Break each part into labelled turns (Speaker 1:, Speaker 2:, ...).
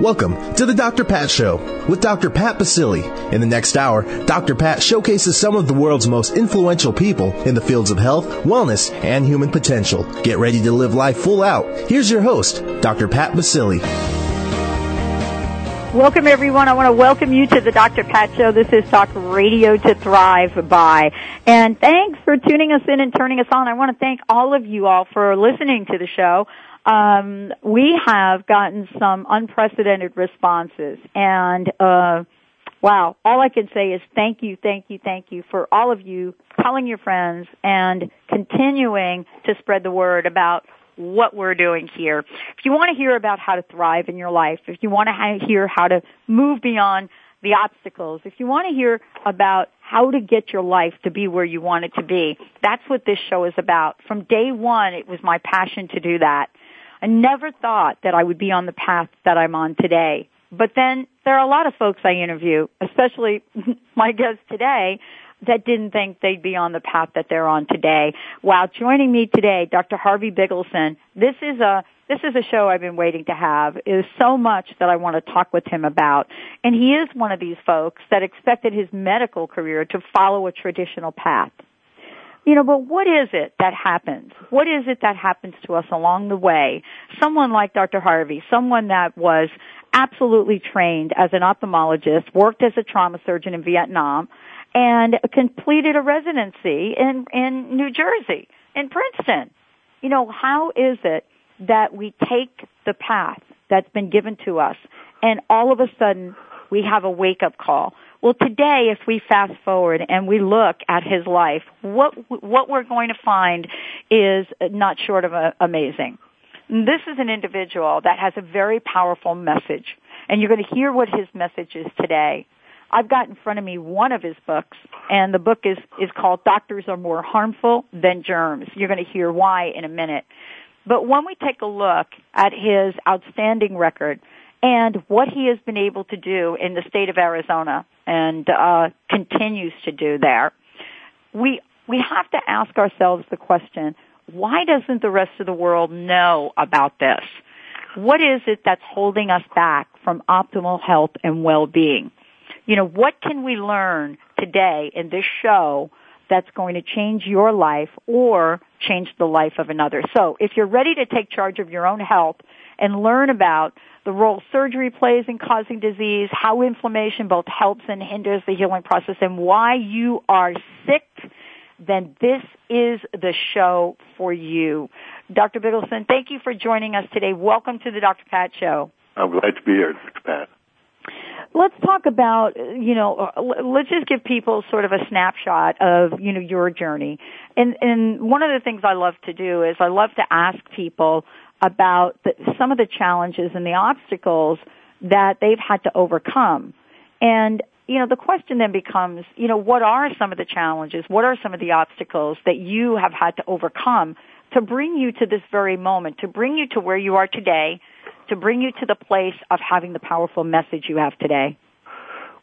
Speaker 1: Welcome to the Dr. Pat Show with Dr. Pat Baccili. In the next hour, Dr. Pat showcases some of the world's most influential people in the fields of health, wellness, and human potential. Get ready to live life full out. Here's your host, Dr. Pat Baccili.
Speaker 2: Welcome everyone. I want to welcome you to the Dr. Pat Show. This is Talk Radio to Thrive by. And thanks for tuning us in and turning us on. I want to thank all of you all for listening to the show um, we have gotten some unprecedented responses, and uh, wow, all I can say is thank you, thank you, thank you for all of you telling your friends and continuing to spread the word about what we're doing here. If you want to hear about how to thrive in your life, if you want to hear how to move beyond the obstacles, if you want to hear about how to get your life to be where you want it to be, that's what this show is about. From day one, it was my passion to do that. I never thought that I would be on the path that I'm on today. But then there are a lot of folks I interview, especially my guest today, that didn't think they'd be on the path that they're on today. Wow, joining me today, Dr. Harvey Bigelsen. This is a this is a show I've been waiting to have. Is so much that I want to talk with him about. And he is one of these folks that expected his medical career to follow a traditional path. You know, but what is it that happens? What is it that happens to us along the way? Someone like Dr. Harvey, someone that was absolutely trained as an ophthalmologist, worked as a trauma surgeon in Vietnam, and completed a residency in, in New Jersey, in Princeton. You know, how is it that we take the path that's been given to us and all of a sudden we have a wake up call? Well, today, if we fast forward and we look at his life, what what we're going to find is not short of a, amazing. This is an individual that has a very powerful message, and you're going to hear what his message is today. I've got in front of me one of his books, and the book is is called "Doctors Are More Harmful Than Germs." You're going to hear why in a minute. But when we take a look at his outstanding record, and what he has been able to do in the state of Arizona and uh, continues to do there. We we have to ask ourselves the question: Why doesn't the rest of the world know about this? What is it that's holding us back from optimal health and well-being? You know, what can we learn today in this show that's going to change your life or change the life of another? So, if you're ready to take charge of your own health and learn about the role surgery plays in causing disease, how inflammation both helps and hinders the healing process, and why you are sick, then this is the show for you. Dr. Bigelsen, thank you for joining us today. Welcome to the Dr. Pat Show.
Speaker 3: I'm glad to be here, Dr. Pat.
Speaker 2: Let's talk about, you know, let's just give people sort of a snapshot of, you know, your journey. And, and one of the things I love to do is I love to ask people, about the, some of the challenges and the obstacles that they've had to overcome. And, you know, the question then becomes, you know, what are some of the challenges? What are some of the obstacles that you have had to overcome to bring you to this very moment, to bring you to where you are today, to bring you to the place of having the powerful message you have today?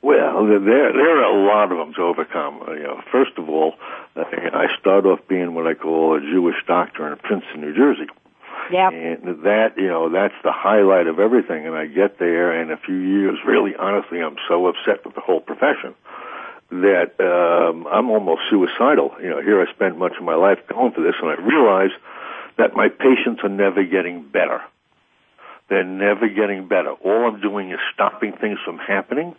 Speaker 3: Well, there there are a lot of them to overcome. Uh, you know, first of all, I start off being what I call a Jewish doctor in Princeton, New Jersey.
Speaker 2: Yeah.
Speaker 3: And that, you know, that's the highlight of everything. And I get there in a few years, really, honestly, I'm so upset with the whole profession that um, I'm almost suicidal. You know, here I spent much of my life going for this, and I realize that my patients are never getting better. They're never getting better. All I'm doing is stopping things from happening.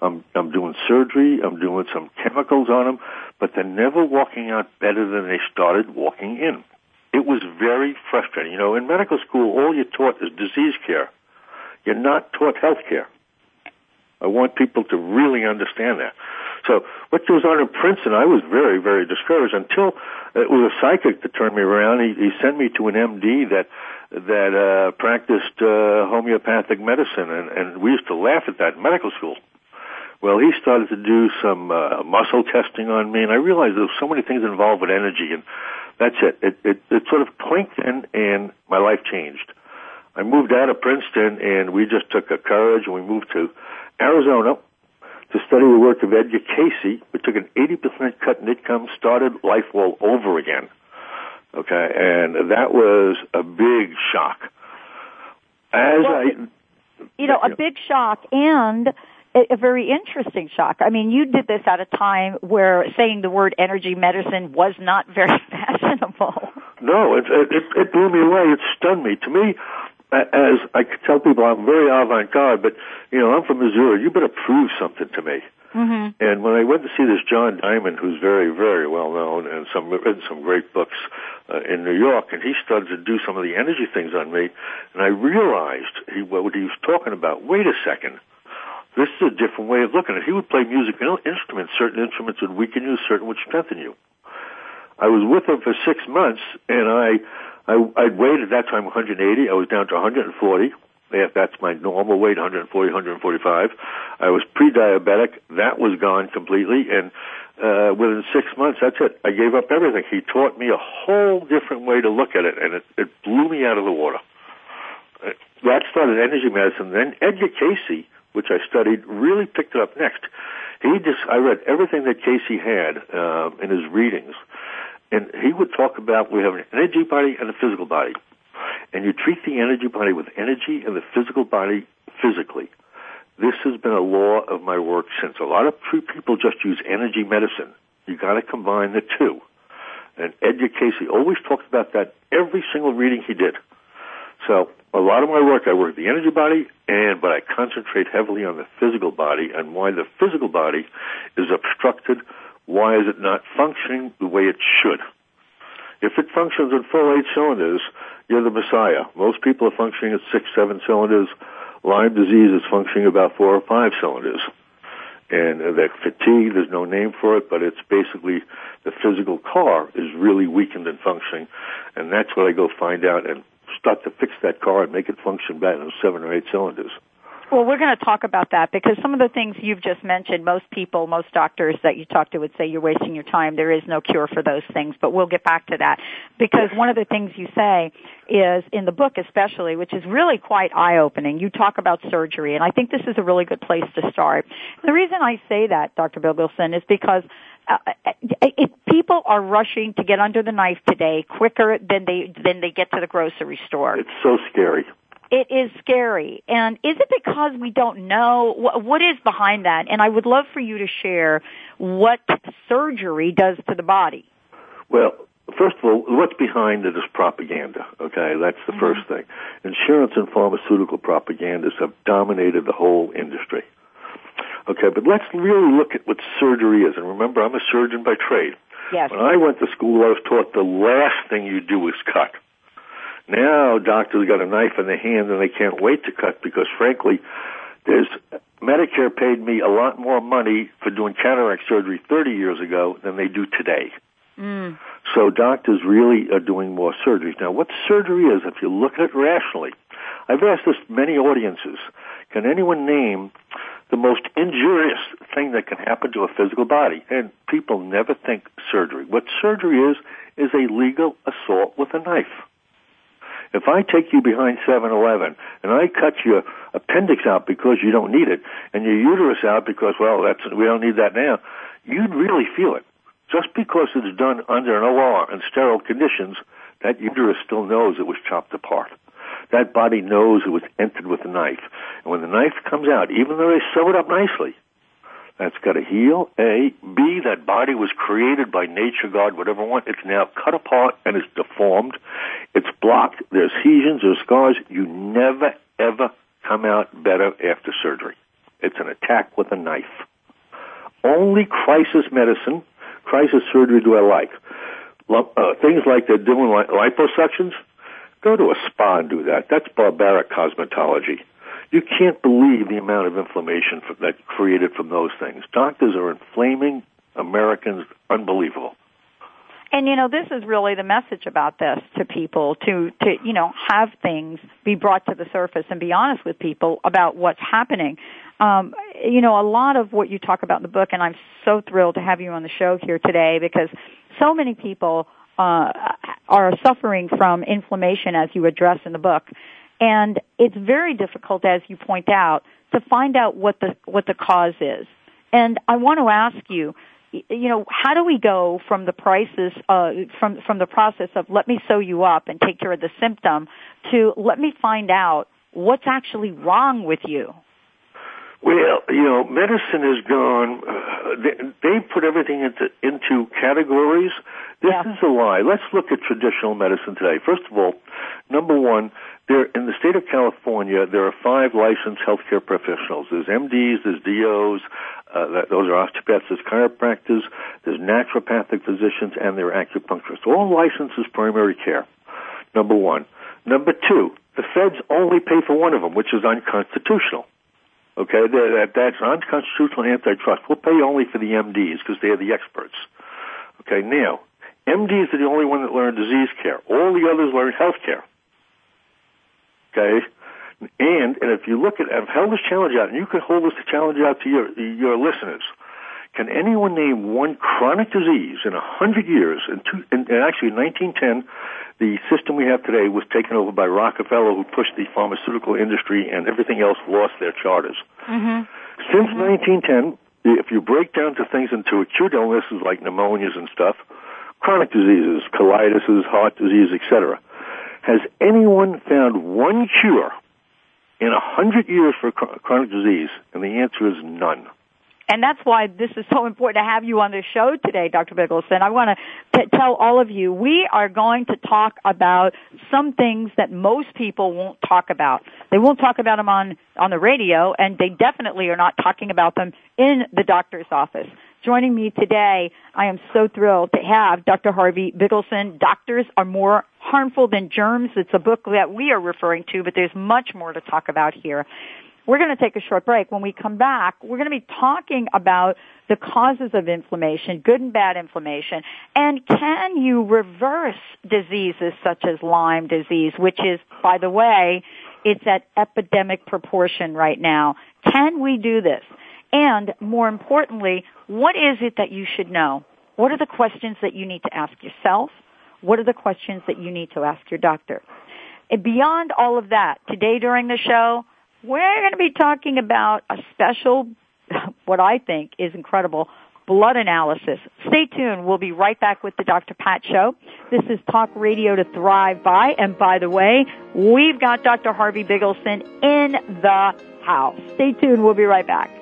Speaker 3: I'm, I'm doing surgery. I'm doing some chemicals on them, but they're never walking out better than they started walking in. It was very frustrating. You know, in medical school, all you're taught is disease care. You're not taught health care. I want people to really understand that. So what goes on in Princeton, I was very, very discouraged until it was a psychic that turned me around. He, he sent me to an MD that that uh, practiced uh, homeopathic medicine, and, and we used to laugh at that in medical school. Well, he started to do some uh, muscle testing on me, and I realized there were so many things involved with energy, and that's it. It, it, it sort of clinked in and my life changed. I moved out of Princeton and we just took a courage and we moved to Arizona to study the work of Edgar Cayce. We took an 80% cut in income, started life all over again. Okay, and that was a big shock. As
Speaker 2: well,
Speaker 3: I,
Speaker 2: you know, a big shock and a, a very interesting shock. I mean, you did this at a time where saying the word energy medicine was not very fashionable.
Speaker 3: No, it, it, it blew me away. It stunned me. To me, as I tell people, I'm very avant-garde, but you know, I'm from Missouri. You better prove something to me.
Speaker 2: Mm-hmm.
Speaker 3: And when I went to see this John Diamond, who's very, very well known and some written some great books uh, in New York, and he started to do some of the energy things on me, and I realized he, what he was talking about. Wait a second. This is a different way of looking at it. He would play musical instruments. Certain instruments would weaken you, certain would strengthen you. I was with him for six months, and I, I, I'd weighed at that time 180. I was down to 140. That's my normal weight, 140, 145. I was pre-diabetic. That was gone completely. And uh, within six months, that's it. I gave up everything. He taught me a whole different way to look at it, and it, it blew me out of the water. Uh, that started energy medicine. Then Edgar Cayce, which I studied, really picked it up next. He just, I read everything that Cayce had uh, in his readings, and he would talk about we have an energy body and a physical body and you treat the energy body with energy and the physical body physically. This has been a law of my work since. A lot of true people just use energy medicine. You got to combine the two. And Edgar Cayce always talked about that every single reading he did. So a lot of my work, I work the energy body, and but I concentrate heavily on the physical body and why the physical body is obstructed. Why is it not functioning the way it should? If it functions in full eight cylinders, you're the Messiah. Most people are functioning at six, seven cylinders. Lyme disease is functioning about four or five cylinders. And that fatigue, there's no name for it, but it's basically the physical car is really weakened in functioning. And that's what I go find out and start to fix that car and make it function better in seven or eight cylinders.
Speaker 2: Well, we're going to talk about that because some of the things you've just mentioned, most people, most doctors that you talk to would say you're wasting your time. There is no cure for those things, but we'll get back to that because one of the things you say is in the book especially, which is really quite eye-opening. You talk about surgery and I think this is a really good place to start. The reason I say that, Dr. Bigelsen, is because uh, if people are rushing to get under the knife today quicker than they than they get to the grocery store.
Speaker 3: It's so scary.
Speaker 2: It is scary. And is it because we don't know what, what is behind that? And I would love for you to share what surgery does to the body.
Speaker 3: Well, first of all, what's behind it is propaganda. Okay, that's the mm-hmm. first thing. Insurance and pharmaceutical propagandists have dominated the whole industry. Okay, but let's really look at what surgery is. And remember, I'm a surgeon by trade.
Speaker 2: Yes.
Speaker 3: When I went to school, I was taught the last thing you do is cut. Now doctors got a knife in their hand and they can't wait to cut because frankly, there's Medicare paid me a lot more money for doing cataract surgery 30 years ago than they do today.
Speaker 2: Mm.
Speaker 3: So doctors really are doing more surgeries. Now what surgery is, if you look at it rationally, I've asked this many audiences, can anyone name the most injurious thing that can happen to a physical body? And people never think surgery. What surgery is, is a legal assault with a knife. If I take you behind 7-Eleven and I cut your appendix out because you don't need it and your uterus out because, well, that's, we don't need that now, you'd really feel it. Just because it's done under an OR and sterile conditions, that uterus still knows it was chopped apart. That body knows it was entered with a knife. And when the knife comes out, even though they sew it up nicely, that's got to heal. A. B. That body was created by nature, God, whatever one. It's now cut apart and it's deformed. It's blocked. There's lesions, there's scars. You never, ever come out better after surgery. It's an attack with a knife. Only crisis medicine, crisis surgery do I like. Uh, things like they're doing liposuctions, go to a spa and do that. That's barbaric cosmetology. You can't believe the amount of inflammation that created from those things. Doctors are inflaming Americans unbelievable.
Speaker 2: And you know, this is really the message about this to people to, to, you know, have things be brought to the surface and be honest with people about what's happening. Um, you know, a lot of what you talk about in the book, and I'm so thrilled to have you on the show here today because so many people, uh, are suffering from inflammation as you address in the book. And it's very difficult, as you point out, to find out what the, what the cause is. And I want to ask you, you know, how do we go from the prices, uh, from, from the process of let me sew you up and take care of the symptom to let me find out what's actually wrong with you?
Speaker 3: Well, you know, medicine has gone. Uh, they, they put everything into into categories. This
Speaker 2: Yeah.
Speaker 3: is a lie. Let's look at traditional medicine today. First of all, number one, there in the state of California, there are five licensed healthcare professionals. There's MDs, there's DOs, uh, that, those are osteopaths, there's chiropractors, there's naturopathic physicians, and there are acupuncturists. All licensed as primary care. Number one. Number two, the feds only pay for one of them, which is unconstitutional. Okay, that, that, that's unconstitutional antitrust. We'll pay only for the MDs because they're the experts. Okay, now, MDs are the only one that learn disease care. All the others learn health care. Okay? And, and if you look at, I've held this challenge out, and you can hold this challenge out to your, your listeners. Can anyone name one chronic disease in a hundred years? In two, in, in actually, in 1910, the system we have today was taken over by Rockefeller, who pushed the pharmaceutical industry, and everything else lost their charters.
Speaker 2: Mm-hmm.
Speaker 3: Since 1910, if you break down to things into acute illnesses like pneumonias and stuff, chronic diseases, colitis, heart disease, etc., has anyone found one cure in a hundred years for chronic disease? And the answer is none.
Speaker 2: And that's why this is so important to have you on the show today, Dr. Bigelsen. I want to tell all of you, we are going to talk about some things that most people won't talk about. They won't talk about them on, on the radio, and they definitely are not talking about them in the doctor's office. Joining me today, I am so thrilled to have Dr. Harvey Bigelsen. Doctors are more harmful than germs. It's a book that we are referring to, but there's much more to talk about here. We're going to take a short break. When we come back, we're going to be talking about the causes of inflammation, good and bad inflammation, and can you reverse diseases such as Lyme disease, which is, by the way, it's at epidemic proportion right now. Can we do this? And more importantly, what is it that you should know? What are the questions that you need to ask yourself? What are the questions that you need to ask your doctor? And beyond all of that, today during the show, we're going to be talking about a special, what I think is incredible, blood analysis. Stay tuned. We'll be right back with the Dr. Pat Show. This is Talk Radio to Thrive By. And by the way, we've got Dr. Harvey Bigelsen in the house. Stay tuned. We'll be right back.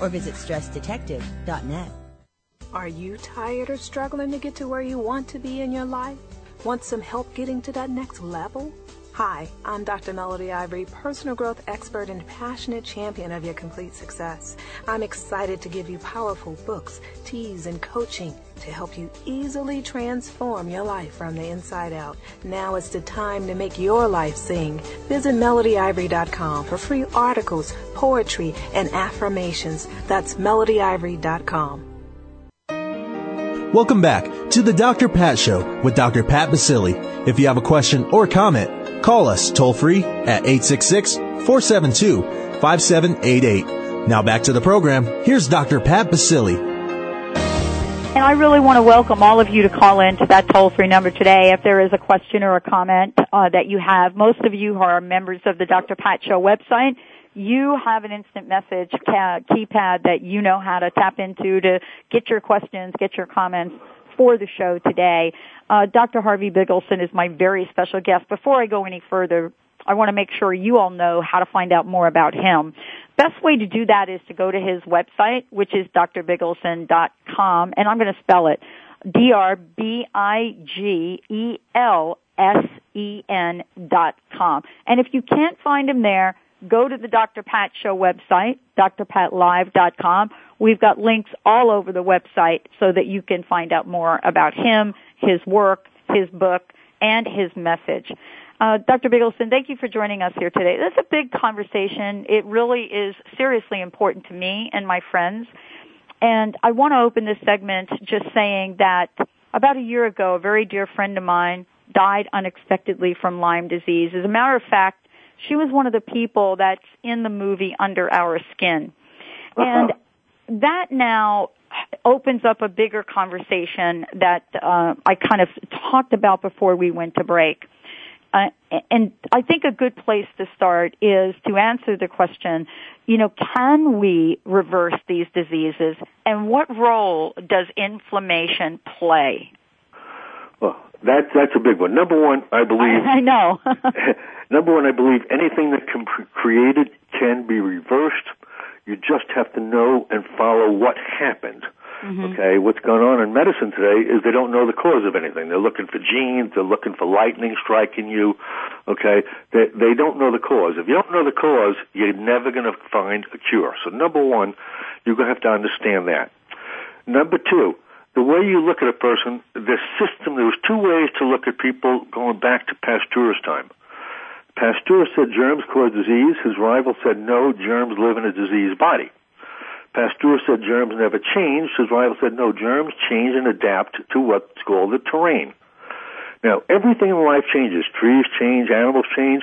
Speaker 4: or visit stressdetective.net.
Speaker 5: Are you tired or struggling to get to where you want to be in your life? Want some help getting to that next level? Hi, I'm Dr. Melody Ivory, personal growth expert and passionate champion of your complete success. I'm excited to give you powerful books, teas, and coaching to help you easily transform your life from the inside out. Now is the time to make your life sing. Visit melodyivory.com for free articles, poetry, and affirmations. That's melodyivory.com.
Speaker 1: Welcome back to the Dr. Pat Show with Dr. Pat Baccili. If you have a question or comment, call us toll free at 866-472-5788. Now back to the program. Here's Dr. Pat Baccili.
Speaker 2: And I really want to welcome all of you to call in to that toll-free number today if there is a question or a comment uh, that you have. Most of you who are members of the Dr. Pat Show website, you have an instant message ca- keypad that you know how to tap into to get your questions, get your comments for the show today. Uh, Dr. Harvey Bigelsen is my very special guest. Before I go any further, I want to make sure you all know how to find out more about him. Best way to do that is to go to his website, which is drbigelsen.com, and I'm going to spell it D-R-B-I-G-E-L-S-E-N dot com. And if you can't find him there, go to the Dr. Pat Show website, drpatlive.com. We've got links all over the website so that you can find out more about him, his work, his book, and his message. Uh, Dr. Bigelsen, thank you for joining us here today. This is a big conversation. It really is seriously important to me and my friends. And I want to open this segment just saying that about a year ago, a very dear friend of mine died unexpectedly from Lyme disease. As a matter of fact, she was one of the people that's in the movie Under Our Skin. And that now opens up a bigger conversation that uh, I kind of talked about before we went to break. Uh, and I think a good place to start is to answer the question, you know, can we reverse these diseases and what role does inflammation play?
Speaker 3: Well, that's that's a big one. Number one, I believe.
Speaker 2: I, I know.
Speaker 3: number one, I believe anything that can be created can be reversed. You just have to know and follow what happened. Mm-hmm. Okay, what's going on in medicine today is they don't know the cause of anything. They're looking for genes. They're looking for lightning striking you. Okay, they they don't know the cause. If you don't know the cause, you're never going to find a cure. So number one, you're going to have to understand that. Number two, the way you look at a person, the system. There was two ways to look at people going back to Pasteur's time. Pasteur said germs cause disease. His rival said no, germs live in a diseased body. Pasteur said germs never change. His rival said no, germs change and adapt to what's called the terrain. Now, everything in life changes. Trees change, animals change.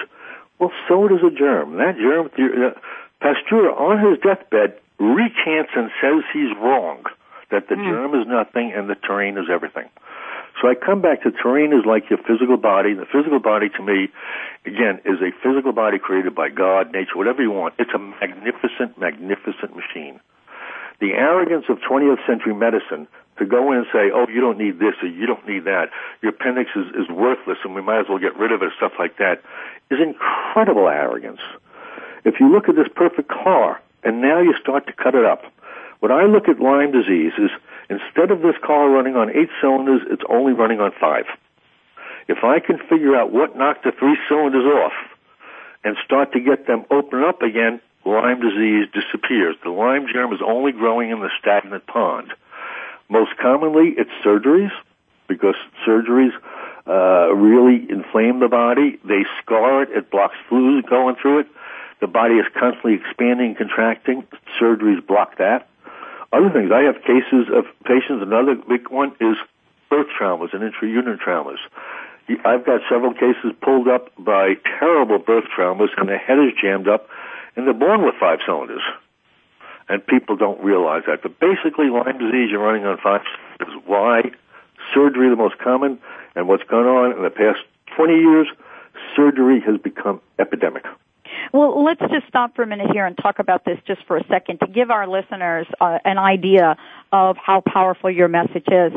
Speaker 3: Well, so does a germ. That germ, uh, Pasteur, on his deathbed, recants and says he's wrong, that the mm. germ is nothing and the terrain is everything. So I come back to terrain is like your physical body. The physical body to me, again, is a physical body created by God, nature, whatever you want. It's a magnificent, magnificent machine the arrogance of 20th century medicine to go in and say, oh, you don't need this or you don't need that, your appendix is, is worthless and we might as well get rid of it, stuff like that, is incredible arrogance. If you look at this perfect car and now you start to cut it up, what I look at Lyme disease is instead of this car running on eight cylinders, it's only running on five. If I can figure out what knocked the three cylinders off and start to get them open up again, Lyme disease disappears. The Lyme germ is only growing in the stagnant pond. Most commonly, it's surgeries because surgeries uh, really inflame the body. They scar it. It blocks fluid going through it. The body is constantly expanding and contracting. Surgeries block that. Other things, I have cases of patients. Another big one is birth traumas and intrauterine traumas. I've got several cases pulled up by terrible birth traumas, and the head is jammed up and they're born with five cylinders. And people don't realize that. But basically, Lyme disease, you're running on five cylinders. Why? Surgery, the most common, and what's gone on in the past 20 years, surgery has become epidemic.
Speaker 2: Well, let's just stop for a minute here and talk about this just for a second to give our listeners uh, an idea of how powerful your message is.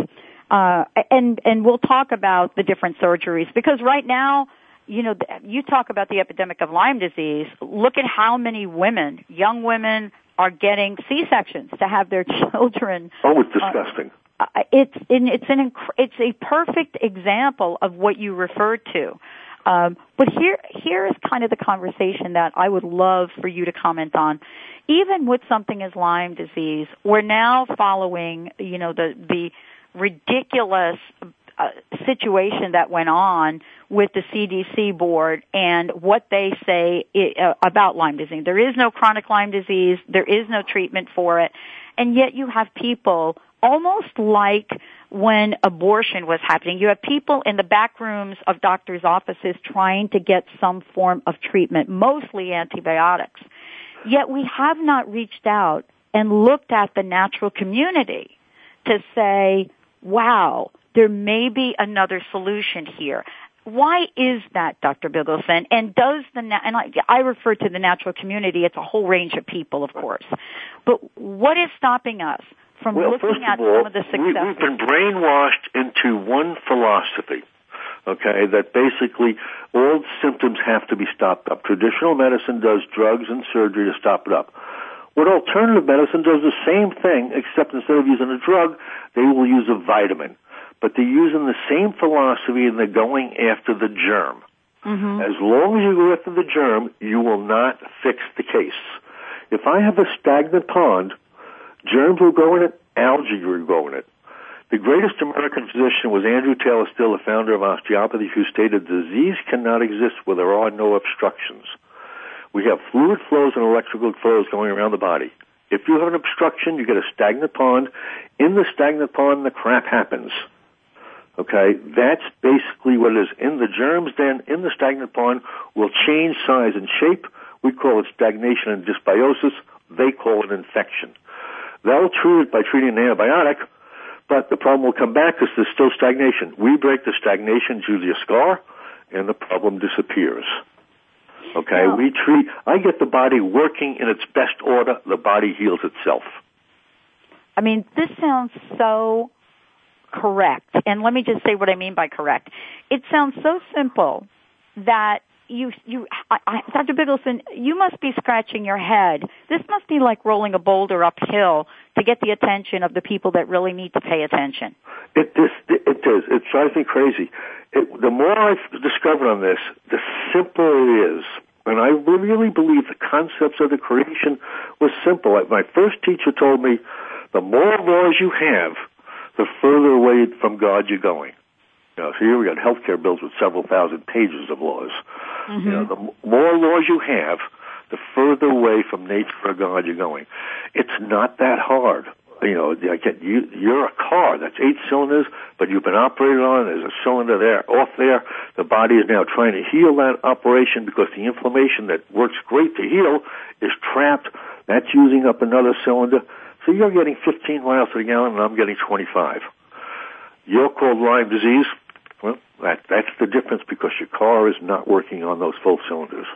Speaker 2: Uh, and and we'll talk about the different surgeries because right now you know, you talk about the epidemic of Lyme disease. Look at how many women, young women, are getting C-sections to have their children.
Speaker 3: Oh, it's disgusting.
Speaker 2: Uh, it's it's an it's a perfect example of what you referred to. Um, but here here is kind of the conversation that I would love for you to comment on. Even with something as Lyme disease, we're now following you know the the ridiculous uh, situation that went on with the CDC board and what they say uh, about Lyme disease. There is no chronic Lyme disease. There is no treatment for it. And yet you have people almost like when abortion was happening. You have people in the back rooms of doctors' offices trying to get some form of treatment, mostly antibiotics. Yet we have not reached out and looked at the natural community to say, wow, there may be another solution here. Why is that, Dr. Bigelsen? And does the and I, I refer to the natural community; it's a whole range of people, of course. But what is stopping us from
Speaker 3: well,
Speaker 2: looking at
Speaker 3: all,
Speaker 2: some of the successes?
Speaker 3: We, we've been brainwashed into one philosophy okay, that basically all symptoms have to be stopped up. Traditional medicine does drugs and surgery to stop it up. What alternative medicine does the same thing, except instead of using a drug, they will use a vitamin but they're using the same philosophy and they're going after the germ. Mm-hmm. As long as you go after the germ, you will not fix the case. If I have a stagnant pond, germs will grow in it, algae will grow in it. The greatest American physician was Andrew Taylor Still, the founder of osteopathy, who stated disease cannot exist where there are no obstructions. We have fluid flows and electrical flows going around the body. If you have an obstruction, you get a stagnant pond. In the stagnant pond, the crap happens. Okay, that's basically what it is. In the germs, then in the stagnant pond will change size and shape. We call it stagnation and dysbiosis. They call it infection. They'll treat it by treating an antibiotic, but the problem will come back because there's still stagnation. We break the stagnation, usually a scar, and the problem disappears. Okay, we treat, I get the body working in its best order, the body heals itself.
Speaker 2: I mean, this sounds so correct. And let me just say what I mean by correct. It sounds so simple that you, you, I, I, Dr. Bigelsen, you must be scratching your head. This must be like rolling a boulder uphill to get the attention of the people that really need to pay attention.
Speaker 3: It is. It. It drives me crazy. It, the more I've discovered on this, the simpler it is. And I really believe the concepts of the creation was simple. My first teacher told me, the more laws you have, the further away from God you're going. You know, so here we got healthcare bills with several thousand pages of laws. You know, mm-hmm. the more laws you have, the further away from nature or God you're going. It's not that hard. You know, I get you. You're a car that's eight cylinders, but you've been operated on. There's a cylinder there, off there. The body is now trying to heal that operation because the inflammation that works great to heal is trapped. That's using up another cylinder. So you're getting 15 miles to the gallon, and I'm getting 25. You're called Lyme disease. Well, that, that's the difference because your car is not working on those full cylinders.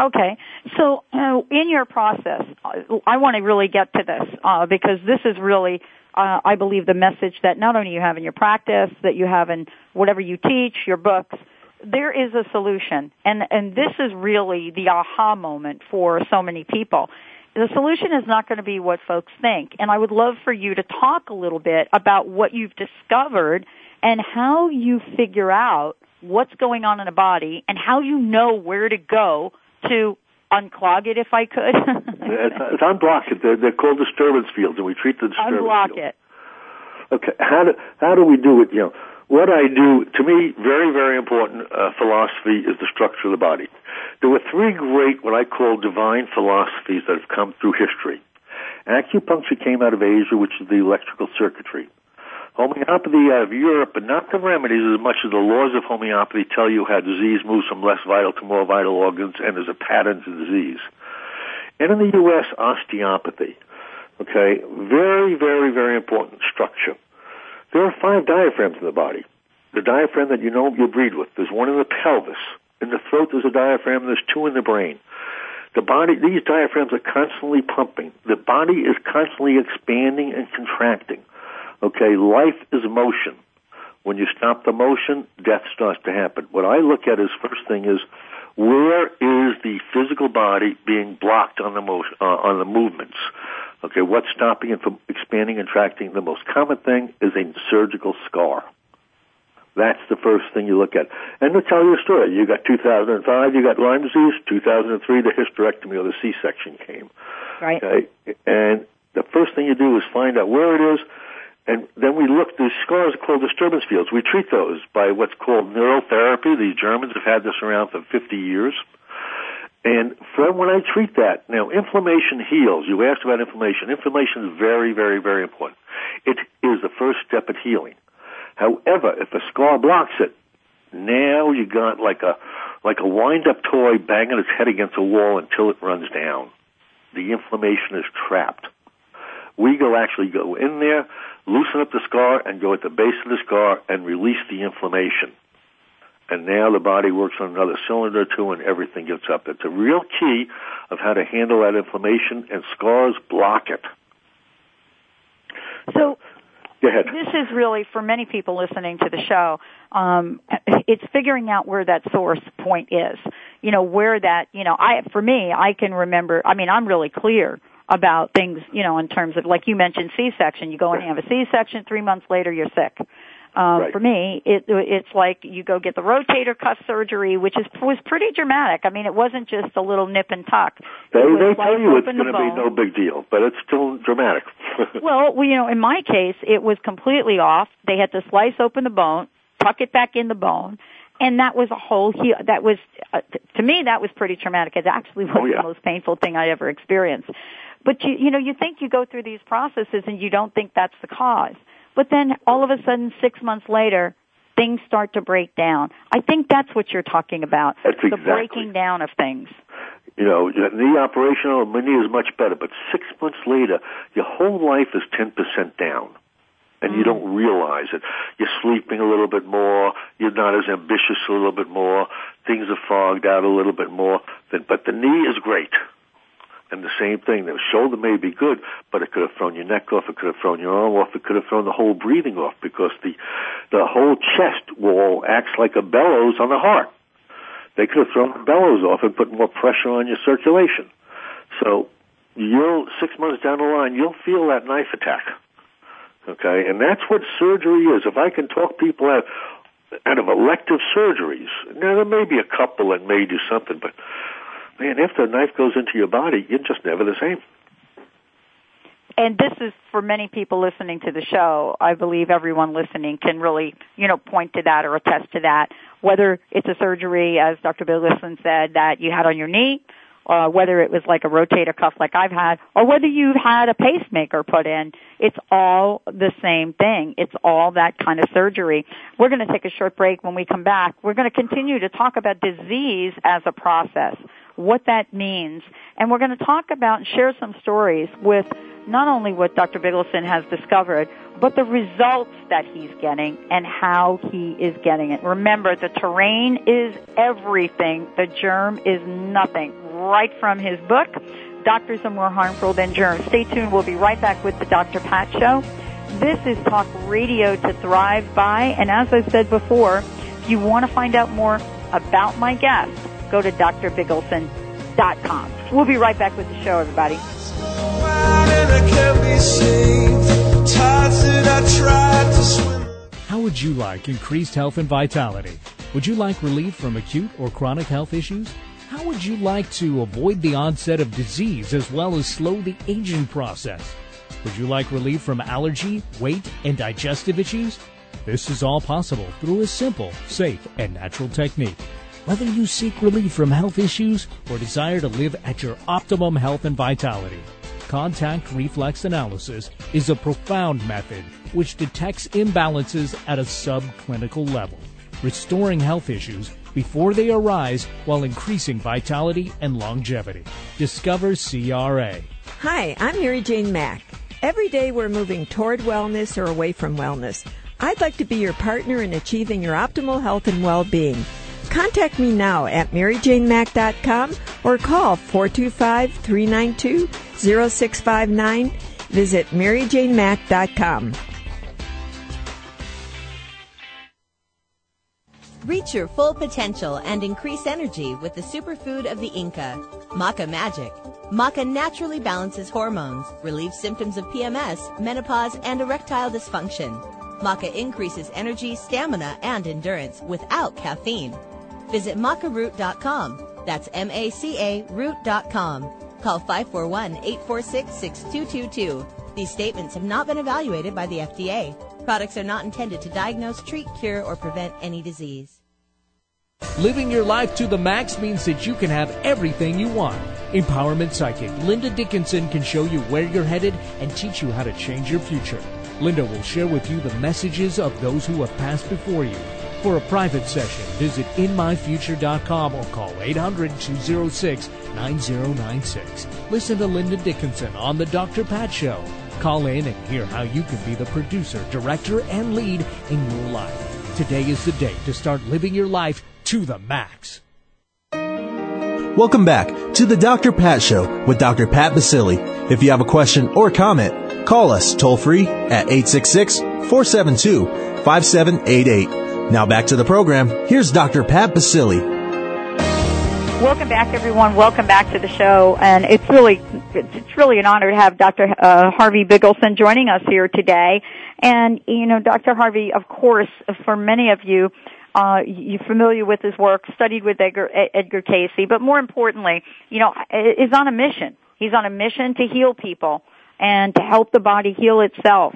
Speaker 2: Okay, so uh, in your process, I want to really get to this uh, because this is really, uh, I believe, the message that not only you have in your practice, that you have in whatever you teach, your books. There is a solution, and and this is really the aha moment for so many people. The solution is not going to be what folks think, and I would love for you to talk a little bit about what you've discovered and how you figure out what's going on in a body and how you know where to go to unclog it if I could.
Speaker 3: It's, unblock it. They're, they're called disturbance fields, and we treat the disturbance
Speaker 2: Unblock
Speaker 3: fields.
Speaker 2: it.
Speaker 3: Okay, how do how do we do it? You know, what I do to me very very important uh, philosophy is the structure of the body. There were three great what I call divine philosophies that have come through history. Acupuncture came out of Asia, which is the electrical circuitry. Homeopathy out of Europe, but not the remedies as much as the laws of homeopathy tell you how disease moves from less vital to more vital organs, and there's a pattern to disease. And in the U.S., osteopathy. Okay, very, very, very important structure. There are five diaphragms in the body. The diaphragm that you know you breathe with. There's one in the pelvis. In the throat, there's a diaphragm. There's two in the brain. The body, these diaphragms are constantly pumping. The body is constantly expanding and contracting. Okay, life is motion. When you stop the motion, death starts to happen. What I look at is first thing is where is the physical body being blocked on the motion, uh, on the movements? Okay, what's stopping it from expanding and contracting? The most common thing is a surgical scar. That's the first thing you look at. And to tell you a story, you got 2005, you got Lyme disease. 2003, the hysterectomy or the C-section came.
Speaker 2: Right.
Speaker 3: Okay, and the first thing you do is find out where it is, and then we look. These scars are called disturbance fields. We treat those by what's called neural therapy. The Germans have had this around for 50 years. And from when I treat that, now inflammation heals. You asked about inflammation. Inflammation is very, very, very important. It is the first step at healing. However, if a scar blocks it, now you got like a like a wind-up toy banging its head against a wall until it runs down. The inflammation is trapped. We go actually go in there, loosen up the scar, and go at the base of the scar and release the inflammation. And now the body works on another cylinder or two, and everything gets up. It's a real key of how to handle that inflammation, and scars block it.
Speaker 2: So
Speaker 3: Go ahead.
Speaker 2: this is really for many people listening to the show. Um, it's figuring out where that source point is. You know where that. You know, I for me, I can remember. I mean, I'm really clear about things. You know, in terms of like you mentioned C-section. You go in and have a C-section. Three months later, you're sick. Um,
Speaker 3: Right.
Speaker 2: For me, it, it's like you go get the rotator cuff surgery, which is was pretty dramatic. I mean, it wasn't just a little nip and tuck.
Speaker 3: They, they tell you it's going to be no big deal, but it's still dramatic.
Speaker 2: Well, well, you know, in my case, it was completely off. They had to slice open the bone, tuck it back in the bone, and that was a whole. He- that was uh, t- to me that was pretty traumatic. It actually was
Speaker 3: Oh, yeah.
Speaker 2: the most painful thing I ever experienced. But you, you know, you think you go through these processes and you don't think that's the cause. But then all of a sudden, six months later, things start to break down. I think that's what you're talking about.
Speaker 3: That's
Speaker 2: the
Speaker 3: exactly.
Speaker 2: breaking down of things.
Speaker 3: You know, knee operation, oh, my knee is much better, but six months later, your whole life is 10% down. And you mm. don't realize it. You're sleeping a little bit more. You're not as ambitious a little bit more. Things are fogged out a little bit more. But the knee is great. And the same thing, the shoulder may be good, but it could have thrown your neck off, it could have thrown your arm off, it could have thrown the whole breathing off because the, the whole chest wall acts like a bellows on the heart. They could have thrown the bellows off and put more pressure on your circulation. So you'll, six months down the line, you'll feel that knife attack. Okay, and that's what surgery is. If I can talk people out, out of elective surgeries, now there may be a couple that may do something, but man, if the knife goes into your body, you're just never the same.
Speaker 2: And this is for many people listening to the show. I believe everyone listening can really, you know, point to that or attest to that. Whether it's a surgery, as Dr. Bill Bigelsen said, that you had on your knee, uh, whether it was like a rotator cuff like I've had, or whether you've had a pacemaker put in, it's all the same thing. It's all that kind of surgery. We're going to take a short break. When we come back, we're going to continue to talk about disease as a process, what that means, and we're going to talk about and share some stories with not only what Dr. Bigelsen has discovered, but the results that he's getting and how he is getting it. Remember, the terrain is everything. The germ is nothing. Right from his book, Doctors are More Harmful Than Germs. Stay tuned. We'll be right back with the Dr. Pat Show. This is Talk Radio to Thrive By. And as I said before, if you want to find out more about my guest, go to drbigelsen.com. We'll be right back with the show, everybody.
Speaker 6: How would you like increased health and vitality? Would you like relief from acute or chronic health issues? How would you like to avoid the onset of disease as well as slow the aging process? Would you like relief from allergy, weight, and digestive issues? This is all possible through a simple, safe, and natural technique. Whether you seek relief from health issues or desire to live at your optimum health and vitality, contact reflex analysis is a profound method which detects imbalances at a subclinical level, restoring health issues before they arise while increasing vitality and longevity. Discover CRA.
Speaker 7: Hi, I'm Mary Jane Mack. Every day we're moving toward wellness or away from wellness. I'd like to be your partner in achieving your optimal health and well-being. Contact me now at maryjanemack.com or call 425-392-0659. Visit maryjanemack.com.
Speaker 4: Reach your full potential and increase energy with the superfood of the Inca, Maca Magic. Maca naturally balances hormones, relieves symptoms of PMS, menopause, and erectile dysfunction. Maca increases energy, stamina, and endurance without caffeine. Visit macaroot.com. That's M-A-C-A root.com. Call 541-846-6222. These statements have not been evaluated by the FDA. Products are not intended to diagnose, treat, cure, or prevent any disease.
Speaker 6: Living your life to the max means that you can have everything you want. Empowerment Psychic Linda Dickinson can show you where you're headed and teach you how to change your future. Linda will share with you the messages of those who have passed before you. For a private session, visit inmyfuture.com or call 800-206-9096. Listen to Linda Dickinson on The Dr. Pat Show. Call in and hear how you can be the producer, director, and lead in your life. Today is the day to start living your life to the max.
Speaker 1: Welcome back to the Dr. Pat Show with Dr. Pat Baccili. If you have a question or comment, call us toll free at 866-472-5788. Now back to the program. Here's Dr. Pat Baccili.
Speaker 2: Welcome back, everyone. Welcome back to the show, and it's really it's really an honor to have Dr. Uh, Harvey Bigelsen joining us here today. And you know, Dr. Harvey, of course, for many of you, uh, you're familiar with his work, studied with Edgar, Edgar Cayce, but more importantly, you know, is on a mission. He's on a mission to heal people and to help the body heal itself.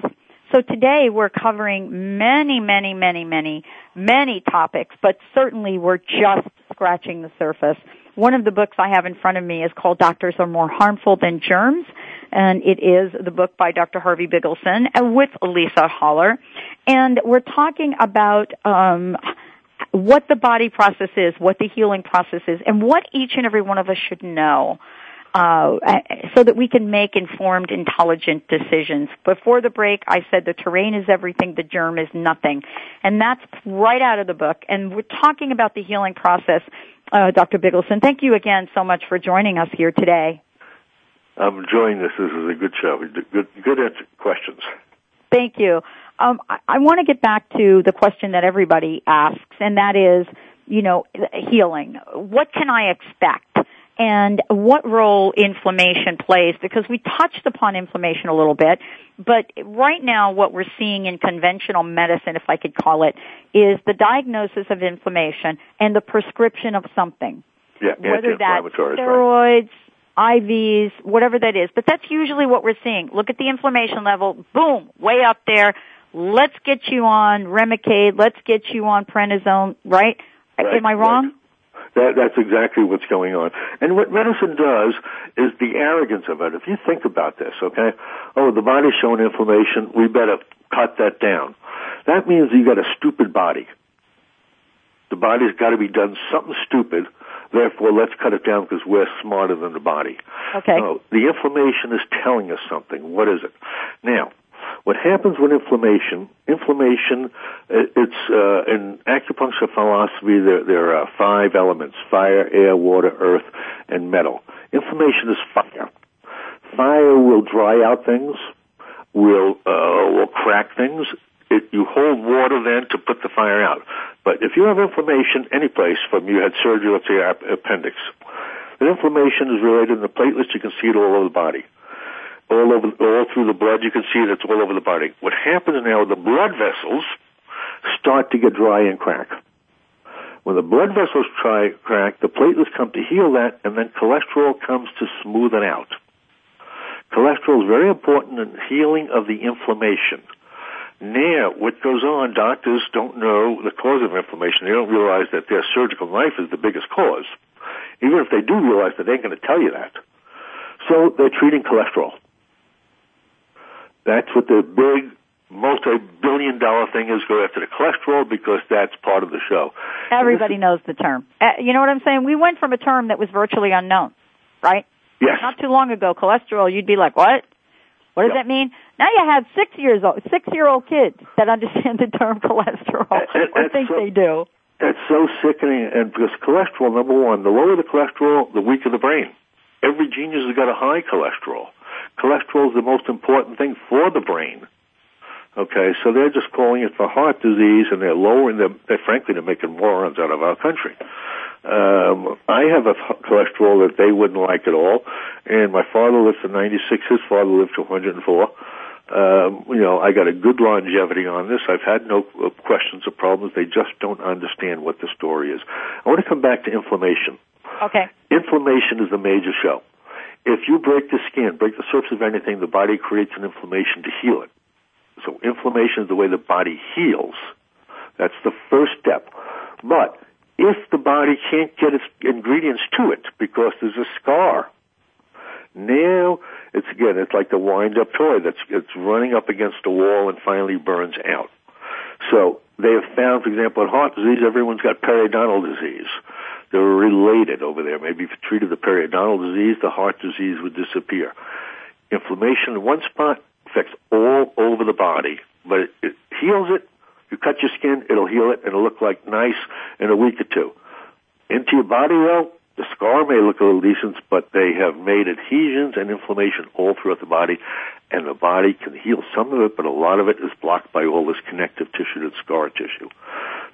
Speaker 2: So today we're covering many, many, many, many, many topics, but certainly we're just scratching the surface. One of the books I have in front of me is called Doctors Are More Harmful Than Germs. and it is the book by Dr. Harvey Bigelsen with Lisa Haller. And we're talking about um, what the body process is, what the healing process is, and what each and every one of us should know. Uh, so that we can make informed, intelligent decisions. Before the break, I said the terrain is everything, the germ is nothing. And that's right out of the book. And we're talking about the healing process, uh, Dr. Bigelsen, Thank you again so much for joining us here today.
Speaker 3: I'm enjoying this. This is a good show. Good, good questions.
Speaker 2: Thank you. Um, I, I want to get back to the question that everybody asks, and that is, you know, healing. What can I expect? And what role inflammation plays because we touched upon inflammation a little bit, but right now what we're seeing in conventional medicine, if I could call it, is the diagnosis of inflammation and the prescription of something.
Speaker 3: Yeah,
Speaker 2: whether that's steroids, right. IVs, whatever that is. But that's usually what we're seeing. Look at the inflammation level, boom, way up there. Let's get you on Remicade, let's get you on prednisone, right?
Speaker 3: right
Speaker 2: Am I wrong?
Speaker 3: Right. That, that's exactly what's going on. And what medicine does is the arrogance of it. If you think about this, okay? Oh, the body's showing inflammation. We better cut that down. That means you got a stupid body. The body's got to be done something stupid. Therefore, let's cut it down because we're smarter than the body.
Speaker 2: Okay.
Speaker 3: No, the inflammation is telling us something. What is it? Now, what happens with inflammation? Inflammation, it's uh, in acupuncture philosophy. There, there are five elements: fire, air, water, earth, and metal. Inflammation is fire. Fire will dry out things, will uh, will crack things. It, you hold water then to put the fire out. But if you have inflammation any place, from you had surgery, say your appendix, the inflammation is related in the platelets. You can see it all over the body all over, all through the blood. You can see it; it's all over the body. What happens now? The blood vessels start to get dry and crack. When the blood vessels try crack, the platelets come to heal that, and then cholesterol comes to smooth it out. Cholesterol is very important in healing of the inflammation. Now, what goes on, doctors don't know the cause of inflammation. They don't realize that their surgical knife is the biggest cause. Even if they do realize that, they ain't going to tell you that. So they're treating cholesterol. That's what the big multi-billion dollar thing is go after the cholesterol because that's part of the show.
Speaker 2: Everybody knows the term. Uh, you know what I'm saying? We went from a term that was virtually unknown, right?
Speaker 3: Yes.
Speaker 2: Not too long ago, cholesterol, you'd be like, what? What does yep. that mean? Now you have six years old, six year old kids that understand the term cholesterol and, or think so, they do.
Speaker 3: That's so sickening, and because cholesterol, number one, the lower the cholesterol, the weaker the brain. Every genius has got a high cholesterol cholesterol is the most important thing for the brain. Okay, so they're just calling it for heart disease, and they're lowering them. They're frankly they're making morons out of our country. Um, I have a cholesterol that they wouldn't like at all, and my father lived to 96. His father lived to 104. Um, you know, I got a good longevity on this. I've had no uh, questions or problems. They just don't understand what the story is. I want to come back to inflammation.
Speaker 2: Okay.
Speaker 3: Inflammation is the major show. If you break the skin, break the surface of anything, the body creates an inflammation to heal it. So inflammation is the way the body heals. That's the first step. But if the body can't get its ingredients to it because there's a scar, now it's again, it's like the wind-up toy that's it's running up against a wall and finally burns out. So they have found, for example, in heart disease, everyone's got periodontal disease. They're related over there. Maybe if you treated the periodontal disease, the heart disease would disappear. Inflammation in one spot affects all over the body, but it, it heals it. You cut your skin, it'll heal it, and it'll look like nice in a week or two. Into your body, though, the scar may look a little decent, but they have made adhesions and inflammation all throughout the body, and the body can heal some of it, but a lot of it is blocked by all this connective tissue to scar tissue.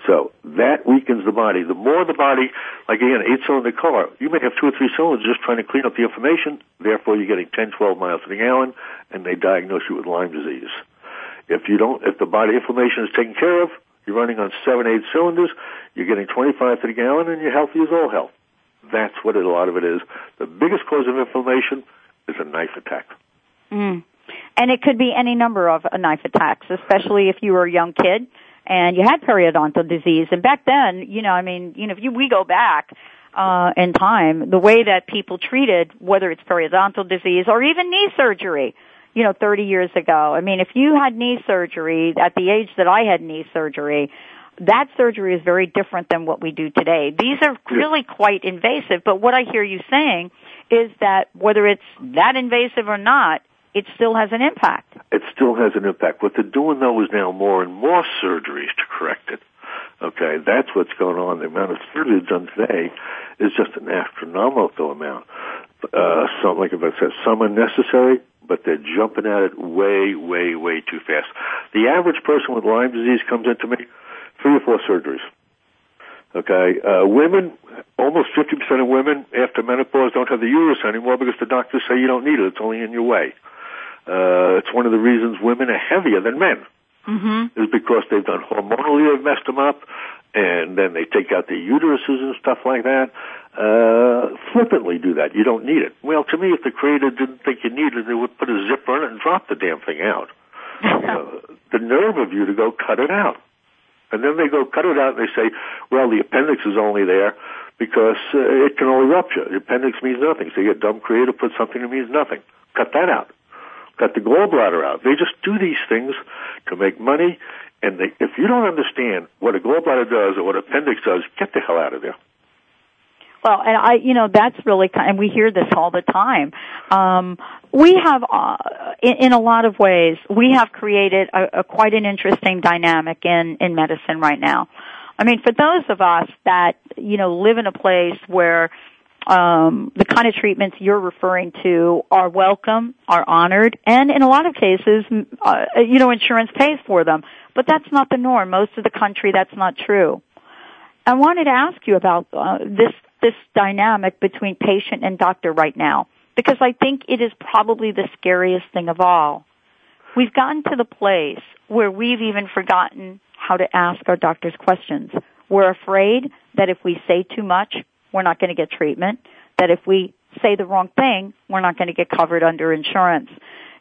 Speaker 3: So that weakens the body. The more the body, like again, eight cylinder car, you may have two or three cylinders just trying to clean up the inflammation, therefore you're getting 10, 12 miles to the gallon, and they diagnose you with Lyme disease. If you don't, if the body inflammation is taken care of, you're running on seven, eight cylinders, you're getting 25 to the gallon, and you're healthy as all hell. That's what a lot of it is. The biggest cause of inflammation is a knife attack.
Speaker 2: Mm. And it could be any number of a knife attacks, especially if you were a young kid and you had periodontal disease. And back then, you know, I mean, you know, if you, we go back, uh, in time, the way that people treated, whether it's periodontal disease or even knee surgery, you know, 30 years ago. I mean, if you had knee surgery at the age that I had knee surgery, that surgery is very different than what we do today. These are really quite invasive, but what I hear you saying is that whether it's that invasive or not, it still has an impact.
Speaker 3: It still has an impact. What they're doing though is now more and more surgeries to correct it. Okay, that's what's going on. The amount of surgery done today is just an astronomical amount. Uh, some, like I said, some are necessary, but they're jumping at it way, way, way too fast. The average person with Lyme disease comes into me, three or four surgeries. Okay, uh, women, almost 50% of women after menopause don't have the uterus anymore because the doctors say you don't need it. It's only in your way. Uh, it's one of the reasons women are heavier than men.
Speaker 2: Mm-hmm.
Speaker 3: Is because they've done hormonally, they've messed them up, and then they take out their uteruses and stuff like that. Uh, flippantly do that. You don't need it. Well, to me, if the creator didn't think you needed it, they would put a zipper in it and drop the damn thing out. uh, the nerve of you to go cut it out. And then they go cut it out and they say, well, the appendix is only there because uh, it can only rupture. The appendix means nothing. So you get dumb creator put something that means nothing. Cut that out. Cut the gallbladder out. They just do these things to make money. And they, if you don't understand what a gallbladder does or what appendix does, get the hell out of there.
Speaker 2: Well, and I, you know, that's really and we hear this all the time. Um, we have, uh, in, in a lot of ways, we have created a, a quite an interesting dynamic in in medicine right now. I mean, for those of us that you know live in a place where um, the kind of treatments you're referring to are welcome, are honored, and in a lot of cases, uh, you know, insurance pays for them. But that's not the norm. Most of the country, that's not true. I wanted to ask you about uh, this this dynamic between patient and doctor right now because I think it is probably the scariest thing of all. We've gotten to the place where we've even forgotten how to ask our doctors questions. We're afraid that if we say too much, we're not going to get treatment, that if we say the wrong thing, we're not going to get covered under insurance.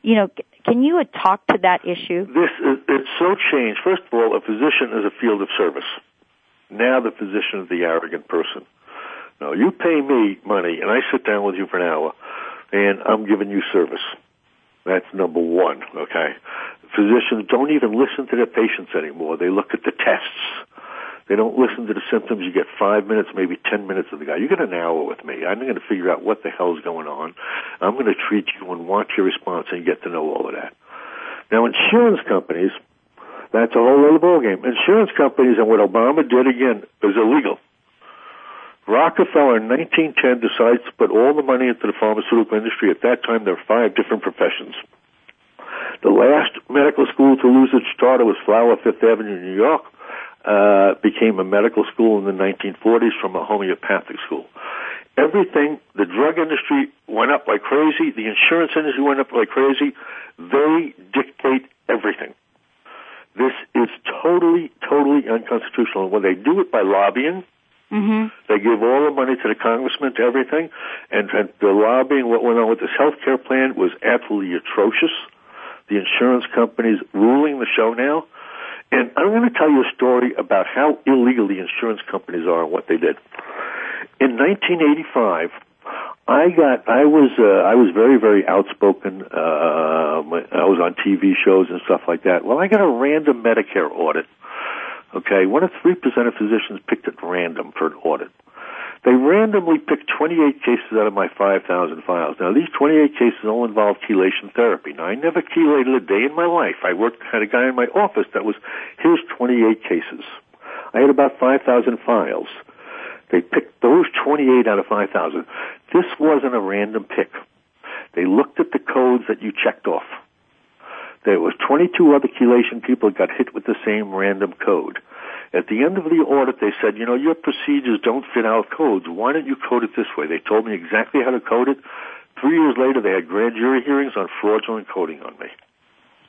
Speaker 2: You know, can you uh, talk to that issue?
Speaker 3: This is, it's so changed. First of all, a physician is a field of service. Now the physician is the arrogant person. No, you pay me money and I sit down with you for an hour and I'm giving you service. That's number one, okay? Physicians don't even listen to their patients anymore. They look at the tests. They don't listen to the symptoms. You get five minutes, maybe ten minutes of the guy. You get an hour with me. I'm going to figure out what the hell's going on. I'm going to treat you and watch your response and get to know all of that. Now, insurance companies, that's a whole other ballgame. Insurance companies and what Obama did again is illegal. Rockefeller in 1910 decides to put all the money into the pharmaceutical industry. At that time, there were five different professions. The last medical school to lose its charter was Flower Fifth Avenue, New York. Uh, became a medical school in the 1940s from a homeopathic school. Everything, the drug industry went up like crazy. The insurance industry went up like crazy. They dictate everything. This is totally, totally unconstitutional. When they do it by lobbying,
Speaker 2: Mm-hmm.
Speaker 3: they give all the money to the congressman to everything, and, and the lobbying, what went on with this health care plan was absolutely atrocious. The insurance companies ruling the show now. And I'm going to tell you a story about how illegal the insurance companies are and what they did. In 1985, I got, I was, uh, I was very, very outspoken. Uh, I was on TV shows and stuff like that. Well, I got a random Medicare audit Okay, one of three percent of physicians picked at random for an audit. They randomly picked 28 cases out of my 5,000 files. Now, these 28 cases all involve chelation therapy. Now, I never chelated a day in my life. I worked, had a guy in my office that was, here's 28 cases. I had about 5,000 files. They picked those 28 out of 5,000. This wasn't a random pick. They looked at the codes that you checked off. There was 22 other chelation people got hit with the same random code. At the end of the audit, they said, you know, your procedures don't fit our codes. Why don't you code it this way? They told me exactly how to code it. Three years later, they had grand jury hearings on fraudulent coding on me.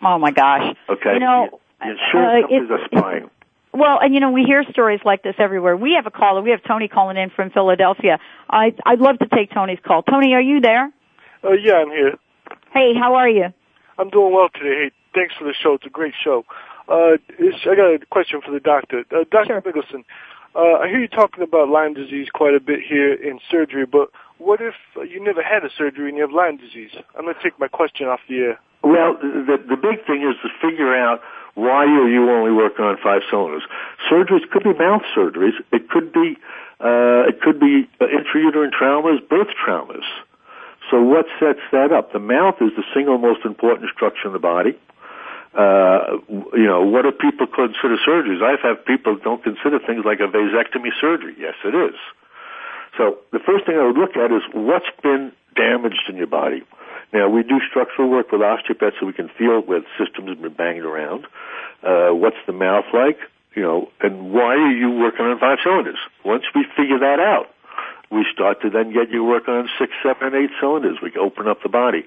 Speaker 2: Oh my gosh.
Speaker 3: Okay.
Speaker 2: You know,
Speaker 3: the insurance
Speaker 2: uh,
Speaker 3: companies
Speaker 2: it-
Speaker 3: are spying.
Speaker 2: Well, and you know, we hear stories like this everywhere. We have a caller. We have Tony calling in from Philadelphia. I, I'd love to take Tony's call. Tony, are you there?
Speaker 8: Uh, yeah, I'm here.
Speaker 2: Hey, how are you?
Speaker 8: I'm doing well today. Hey, thanks for the show. It's a great show. Uh, I got a question for the doctor. Uh, Dr.
Speaker 2: Sure.
Speaker 8: Mickelson, Uh, I hear you talking about Lyme disease quite a bit here in surgery, but what if uh, you never had a surgery and you have Lyme disease? I'm going to take my question off the air.
Speaker 3: Well, the the big thing is to figure out why are you only working on five cylinders. Surgeries could be mouth surgeries. It could be uh, it could be intrauterine traumas, birth traumas. So what sets that up? The mouth is the single most important structure in the body. Uh, you know, what do people consider surgeries? I've had people don't consider things like a vasectomy surgery. Yes, it is. So the first thing I would look at is what's been damaged in your body. Now we do structural work with osteopaths so we can feel where systems have been banged around. Uh, what's the mouth like? You know, and why are you working on five cylinders? Once we figure that out, we start to then get you working on six, seven, and eight cylinders. We open up the body.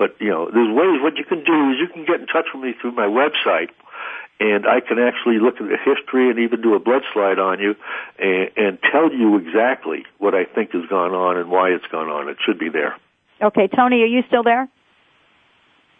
Speaker 3: But, you know, there's ways, what you can do is you can get in touch with me through my website and I can actually look at the history and even do a blood slide on you and, and tell you exactly what I think has gone on and why it's gone on. It should be there.
Speaker 2: Okay, Tony, are you still there?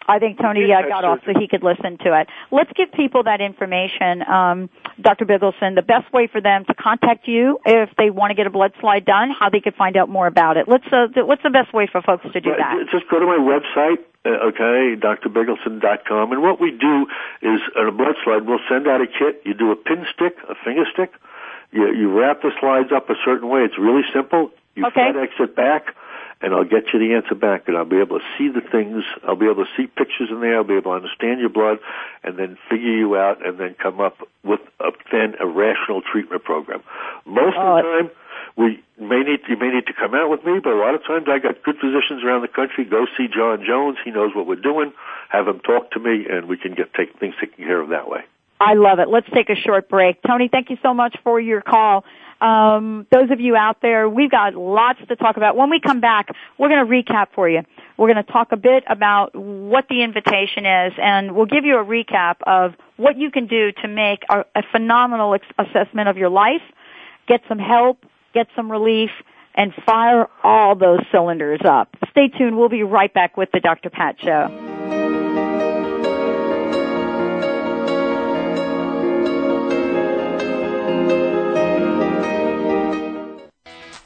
Speaker 2: I think Tony uh, got off so he could listen to it. Let's give people that information, um, Dr. Bigelsen, the best way for them to contact you if they want to get a blood slide done, how they could find out more about it. Let's, uh, what's the best way for folks to do that?
Speaker 3: Just go to my website, uh, okay, drbigelsen.com, and what we do is on a blood slide, we'll send out a kit. You do a pin stick, a finger stick. You, you wrap the slides up a certain way. It's really simple. You
Speaker 2: okay.
Speaker 3: FedEx it back and I'll get you the answer back, and I'll be able to see the things. I'll be able to see pictures in there. I'll be able to understand your blood, and then figure you out, and then come up with a, then a rational treatment program. Most of the time, we may need you may need to come out with me, but a lot of times I got good physicians around the country. Go see John Jones. He knows what we're doing. Have him talk to me, and we can get take things taken care of that way.
Speaker 2: I love it. Let's take a short break. Tony, thank you so much for your call. Um, those of you out there, we've got lots to talk about. When we come back, we're going to recap for you. We're going to talk a bit about what the invitation is, and we'll give you a recap of what you can do to make a, a phenomenal ex- assessment of your life, get some help, get some relief, and fire all those cylinders up. Stay tuned. We'll be right back with the Dr. Pat Show.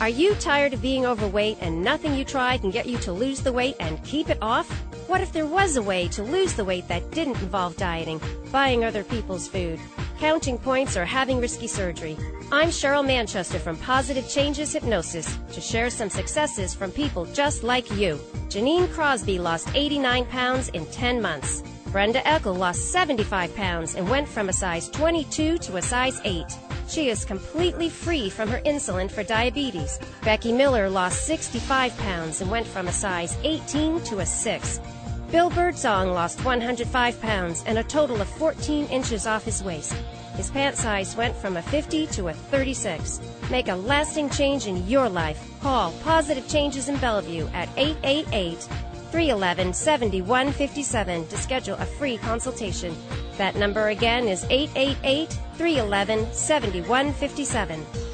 Speaker 9: Are you tired of being overweight and nothing you try can get you to lose the weight and keep it off? What if there was a way to lose the weight that didn't involve dieting, buying other people's food, counting points, or having risky surgery? I'm Cheryl Manchester from Positive Changes Hypnosis to share some successes from people just like you. Janine Crosby lost 89 pounds in 10 months. Brenda Eckel lost 75 pounds and went from a size 22 to a size 8. She is completely free from her insulin for diabetes. Becky Miller lost 65 pounds and went from a size 18 to a 6. Bill Birdsong lost 105 pounds and a total of 14 inches off his waist. His pant size went from a 50 to a 36. Make a lasting change in your life. Call Positive Changes in Bellevue at 888 311 7157 to schedule a free consultation. That number again is 888 311 7157.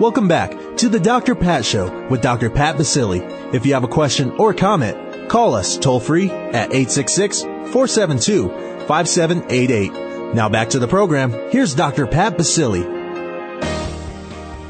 Speaker 1: Welcome back to the Dr. Pat Show with Dr. Pat Baccili. If you have a question or comment, call us toll free at 866-472-5788. Now back to the program. Here's Dr. Pat Baccili.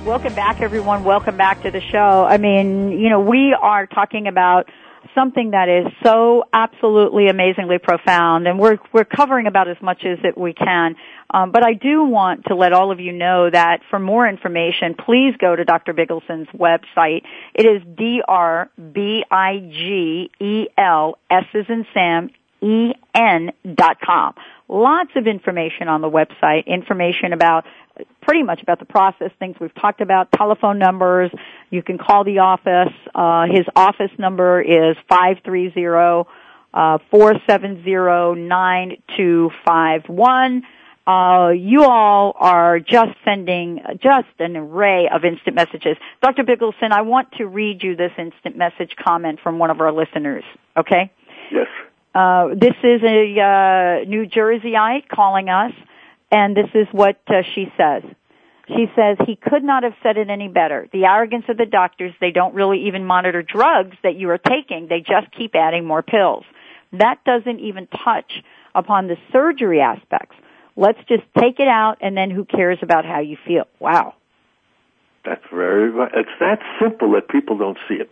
Speaker 2: Welcome back everyone. Welcome back to the show. I mean, you know, we are talking about something that is so absolutely amazingly profound and we're we're covering about as much as that we can um, but I do want to let all of you know that for more information please go to Dr. Bigelsen's website it is D R B I G E L S as in Sam E N dot com lots of information on the website information about pretty much about the process, things we've talked about, telephone numbers. You can call the office. Uh, his office number is 530 uh, 470-9251. Uh, you all are just sending just an array of instant messages. Dr. Bigelsen, I want to read you this instant message comment from one of our listeners, okay?
Speaker 3: Yes.
Speaker 2: Uh, this is a uh, New Jerseyite calling us and this is what uh, she says. She says he could not have said it any better. The arrogance of the doctors, they don't really even monitor drugs that you are taking. They just keep adding more pills. That doesn't even touch upon the surgery aspects. Let's just take it out and then who cares about how you feel? Wow.
Speaker 3: That's very, it's that simple that people don't see it.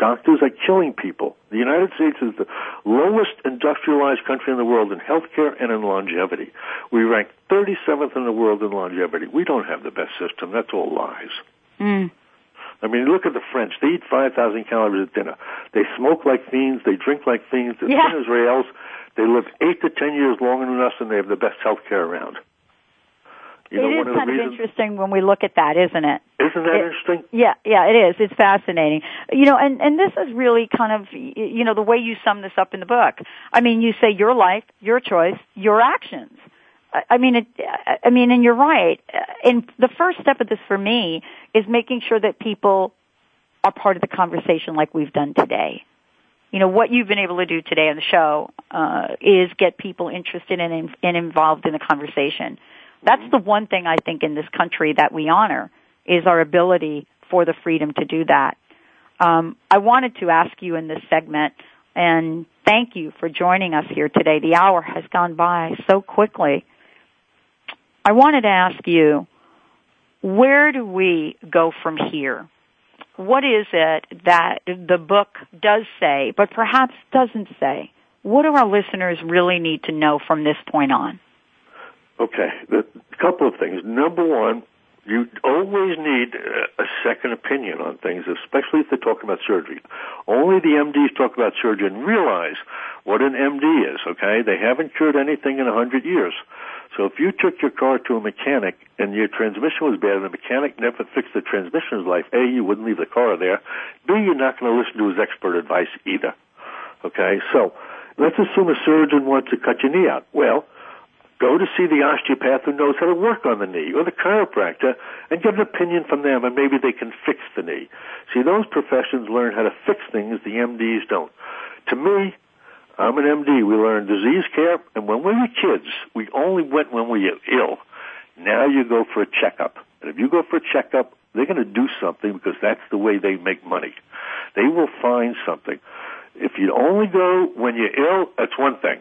Speaker 3: Doctors are killing people. The United States is the lowest industrialized country in the world in healthcare and in longevity. We rank 37th in the world in longevity. We don't have the best system. That's all lies.
Speaker 2: Mm.
Speaker 3: I mean, look at the French. They eat 5,000 calories at dinner. They smoke like fiends. They drink like fiends. They're
Speaker 2: yeah.
Speaker 3: rails. They live 8 to 10 years longer than us, and they have the best health care around.
Speaker 2: You know, it is kind of reasons, interesting when we look at that, isn't it?
Speaker 3: Isn't that
Speaker 2: it,
Speaker 3: interesting?
Speaker 2: Yeah, yeah, it is. It's fascinating. You know, and and this is really kind of you know the way you sum this up in the book. I mean, you say your life, your choice, your actions. I mean, it, I mean, and you're right. And the first step of this for me is making sure that people are part of the conversation like we've done today. You know, what you've been able to do today on the show uh, is get people interested and, and involved in the conversation. That's the one thing I think in this country that we honor is our ability for the freedom to do that. Um, I wanted to ask you in this segment, and thank you for joining us here today. The hour has gone by so quickly. I wanted to ask you, where do we go from here? What is it that the book does say, but perhaps doesn't say? What do our listeners really need to know from this point on?
Speaker 3: Okay, a couple of things. Number one, you always need a second opinion on things, especially if they're talking about surgery. Only the MDs talk about surgery and realize what an MD is, okay? They haven't cured anything in a hundred years. So if you took your car to a mechanic and your transmission was bad and the mechanic never fixed the transmission's life, A, you wouldn't leave the car there. B, you're not going to listen to his expert advice either. Okay? So, let's assume a surgeon wants to cut your knee out. Well, Go to see the osteopath who knows how to work on the knee or the chiropractor and get an opinion from them and maybe they can fix the knee. See, those professions learn how to fix things the MDs don't. To me, I'm an MD. We learn disease care and when we were kids, we only went when we were ill. Now you go for a checkup. And if you go for a checkup, they're going to do something because that's the way they make money. They will find something. If you only go when you're ill, that's one thing.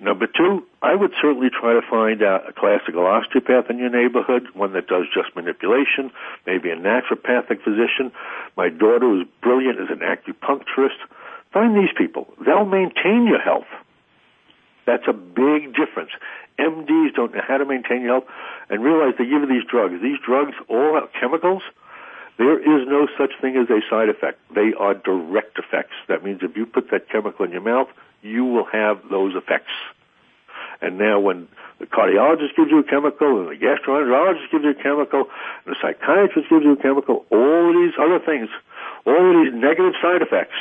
Speaker 3: Number two, I would certainly try to find out a classical osteopath in your neighborhood, one that does just manipulation, maybe a naturopathic physician. My daughter, who's brilliant, is an acupuncturist. Find these people. They'll maintain your health. That's a big difference. MDs don't know how to maintain your health and realize they give you these drugs. These drugs all have chemicals. There is no such thing as a side effect. They are direct effects. That means if you put that chemical in your mouth, you will have those effects. And now when the cardiologist gives you a chemical and the gastroenterologist gives you a chemical and the psychiatrist gives you a chemical, all these other things, all these negative side effects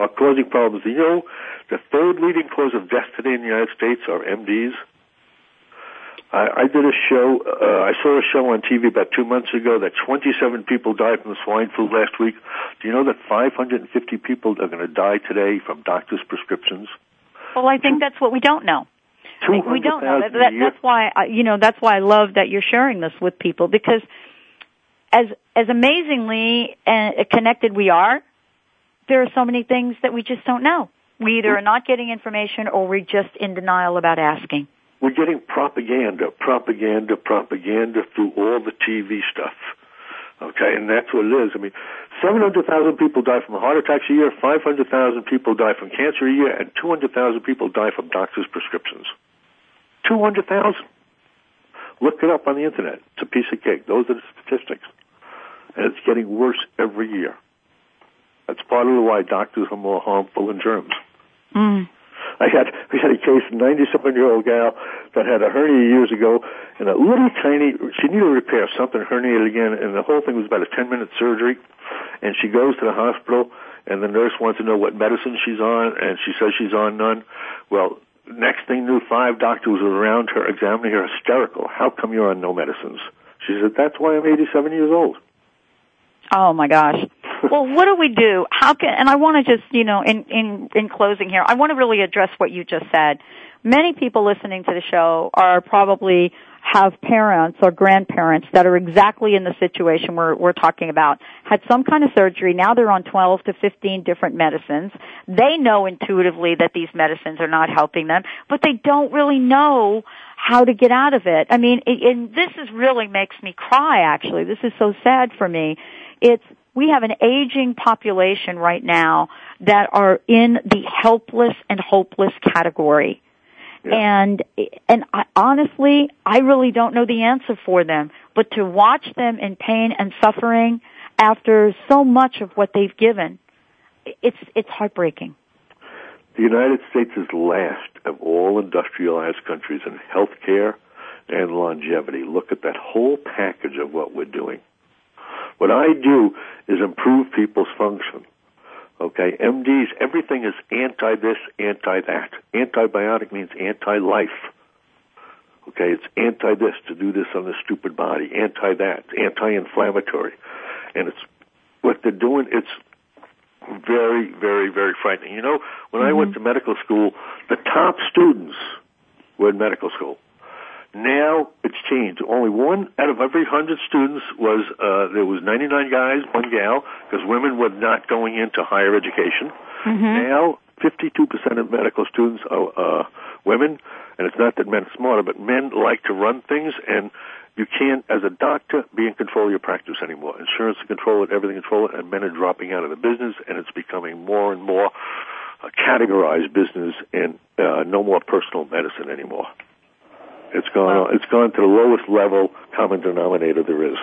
Speaker 3: are causing problems. You know, the third leading cause of death today in the United States are MDs. I, I did a show, uh, I saw a show on TV about two months ago that 27 people died from the swine flu last week. Do you know that 550 people are going to die today from doctors' prescriptions?
Speaker 2: Well, I think that's what we don't know. We don't know. That, that, that's why, I, you know, that's why I love that you're sharing this with people because as, as amazingly uh, connected we are, there are so many things that we just don't know. We either are not getting information or we're just in denial about asking
Speaker 3: we're getting propaganda, propaganda, propaganda through all the TV stuff. Okay, and that's what it is. I mean, 700,000 people die from heart attacks a year, 500,000 people die from cancer a year, and 200,000 people die from doctors' prescriptions. 200,000. Look it up on the internet. It's a piece of cake. Those are the statistics. And it's getting worse every year. That's part of why doctors are more harmful than germs.
Speaker 2: Mm.
Speaker 3: I had we had a case, a ninety-seven year old gal that had a hernia years ago, and a little tiny. She needed a repair, something herniated again, and the whole thing was about a ten minute surgery. And she goes to the hospital, and the nurse wants to know what medicine she's on, and she says she's on none. Well, next thing knew, five doctors were around her examining her, hysterical. How come you're on no medicines? She said, "That's why I'm 87 years old."
Speaker 2: Oh my gosh. Well, what do we do? How can, and I want to just, you know, in, in, in closing here, I want to really address what you just said. Many people listening to the show are probably have parents or grandparents that are exactly in the situation we're, we're talking about. Had some kind of surgery, now they're on 12 to 15 different medicines. They know intuitively that these medicines are not helping them, but they don't really know how to get out of it. I mean, it, and this is really makes me cry actually. This is so sad for me it's, we have an aging population right now that are in the helpless and hopeless category. Yeah. And, and I, honestly, I really don't know the answer for them, but to watch them in pain and suffering after so much of what they've given, it's, it's heartbreaking.
Speaker 3: The United States is last of all industrialized countries in healthcare and longevity. Look at that whole package of what we're doing. What I do is improve people's function. Okay, MDs, everything is anti this, anti that. Antibiotic means anti life. Okay, it's anti this to do this on the stupid body, anti that, anti inflammatory. And it's what they're doing, it's very, very, very frightening. You know, when mm-hmm. I went mm-hmm. to medical school, the top students were in medical school. Now it's changed. Only one out of every hundred students was uh, there was 99 guys, one gal, because women were not going into higher education.
Speaker 2: Mm-hmm.
Speaker 3: Now 52% of medical students are uh, women, and it's not that men are smarter, but men like to run things, and you can't, as a doctor, be in control of your practice anymore. Insurance control it, everything control it, and men are dropping out of the business, and it's becoming more and more a categorized business and uh, no more personal medicine anymore. It's gone. It's gone to the lowest level common denominator there is.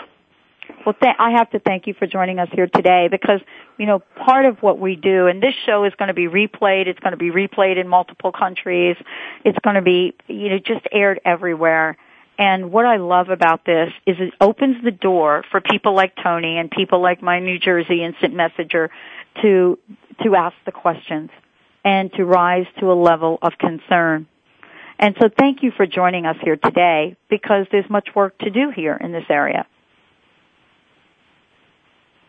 Speaker 2: Well, th- I have to thank you for joining us here today because, you know, part of what we do, and this show is going to be replayed, it's going to be replayed in multiple countries, it's going to be, you know, just aired everywhere. And what I love about this is it opens the door for people like Tony and people like my New Jersey Instant Messenger to, to ask the questions and to rise to a level of concern. And so thank you for joining us here today because there's much work to do here in this area.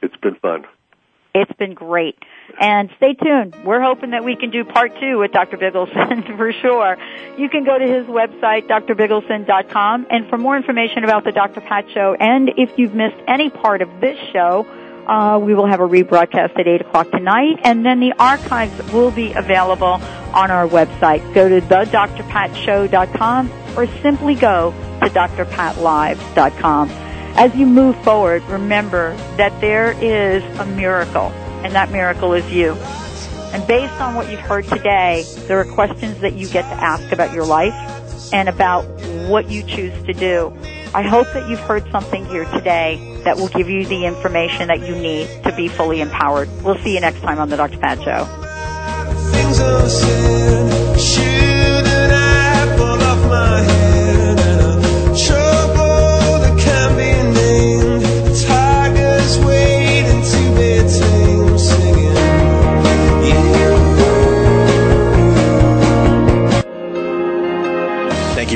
Speaker 3: It's been fun.
Speaker 2: It's been great. And stay tuned. We're hoping that we can do part two with Dr. Bigelsen for sure. You can go to his website, drbigelsen.com, and for more information about the Dr. Pat Show, and if you've missed any part of this show, uh, we will have a rebroadcast at 8 o'clock tonight, and then the archives will be available on our website. Go to thedrpatshow.com or simply go to drpatlive.com. As you move forward, remember that there is a miracle, and that miracle is you. And based on what you've heard today, there are questions that you get to ask about your life and about what you choose to do. I hope that you've heard something here today that will give you the information that you need to be fully empowered. We'll see you next time on the Dr. Pat Show.